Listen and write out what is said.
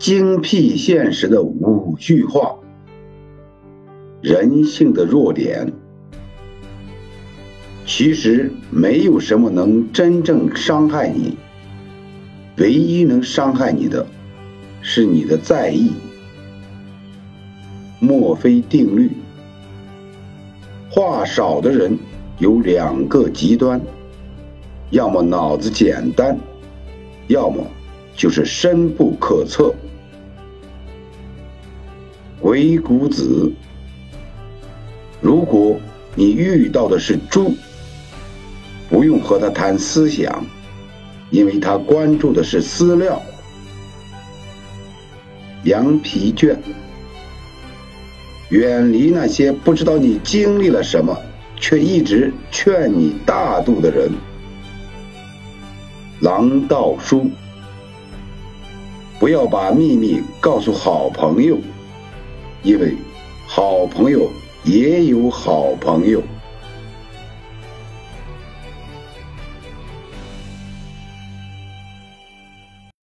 精辟现实的五句话：人性的弱点。其实没有什么能真正伤害你，唯一能伤害你的，是你的在意。墨菲定律：话少的人有两个极端，要么脑子简单，要么就是深不可测。鬼谷子：如果你遇到的是猪，不用和他谈思想，因为他关注的是饲料。羊皮卷，远离那些不知道你经历了什么，却一直劝你大度的人。狼道书，不要把秘密告诉好朋友，因为好朋友也有好朋友。